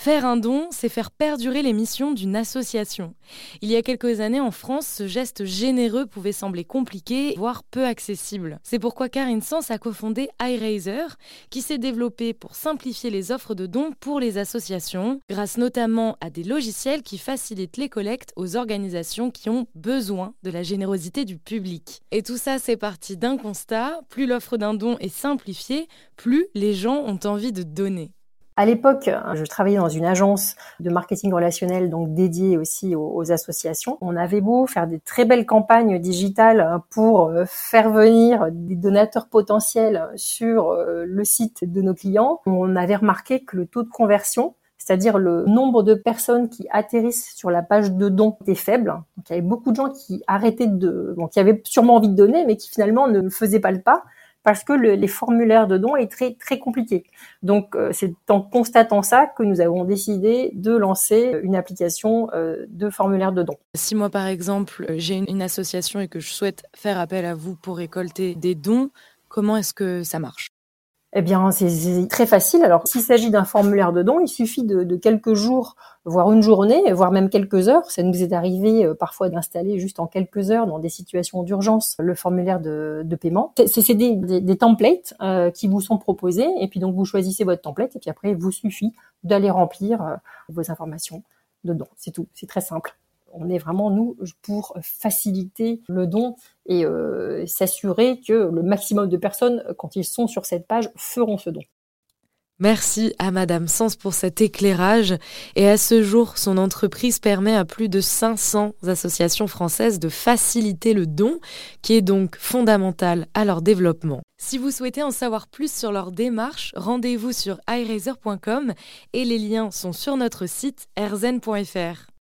Faire un don, c'est faire perdurer les missions d'une association. Il y a quelques années en France, ce geste généreux pouvait sembler compliqué, voire peu accessible. C'est pourquoi Karine Sens a cofondé iRaiser, qui s'est développé pour simplifier les offres de dons pour les associations, grâce notamment à des logiciels qui facilitent les collectes aux organisations qui ont besoin de la générosité du public. Et tout ça, c'est parti d'un constat, plus l'offre d'un don est simplifiée, plus les gens ont envie de donner. À l'époque, je travaillais dans une agence de marketing relationnel, donc dédiée aussi aux, associations. On avait beau faire des très belles campagnes digitales pour euh, faire venir des donateurs potentiels sur euh, le site de nos clients. On avait remarqué que le taux de conversion c'est-à-dire le nombre de personnes qui atterrissent sur la page de dons était faible. Donc, il y avait beaucoup de gens qui arrêtaient de, bon, qui avaient sûrement envie de donner, mais qui finalement ne faisaient pas le pas parce que les formulaires de dons est très très compliqué. Donc euh, c'est en constatant ça que nous avons décidé de lancer une application euh, de formulaire de dons. Si moi par exemple j'ai une association et que je souhaite faire appel à vous pour récolter des dons, comment est-ce que ça marche? Eh bien, c'est très facile. Alors, s'il s'agit d'un formulaire de don, il suffit de, quelques jours, voire une journée, voire même quelques heures. Ça nous est arrivé euh, parfois d'installer juste en quelques heures, dans des situations d'urgence, le formulaire de, paiement. C'est des, des, templates euh, qui vous sont proposés, et puis donc vous choisissez votre template, et puis après, il vous suffit d'aller remplir euh, vos informations de don. C'est tout. C'est très simple on est vraiment nous pour faciliter le don et euh, s'assurer que le maximum de personnes, quand ils sont sur cette page, feront ce don. Merci à Madame Sens pour cet éclairage. Et à ce jour, son entreprise permet à plus de 500 associations françaises de faciliter le don, qui est donc fondamental à leur développement. Si vous souhaitez en savoir plus sur leur démarche, rendez-vous sur iRaiser.com et les liens sont sur notre site erzen.fr.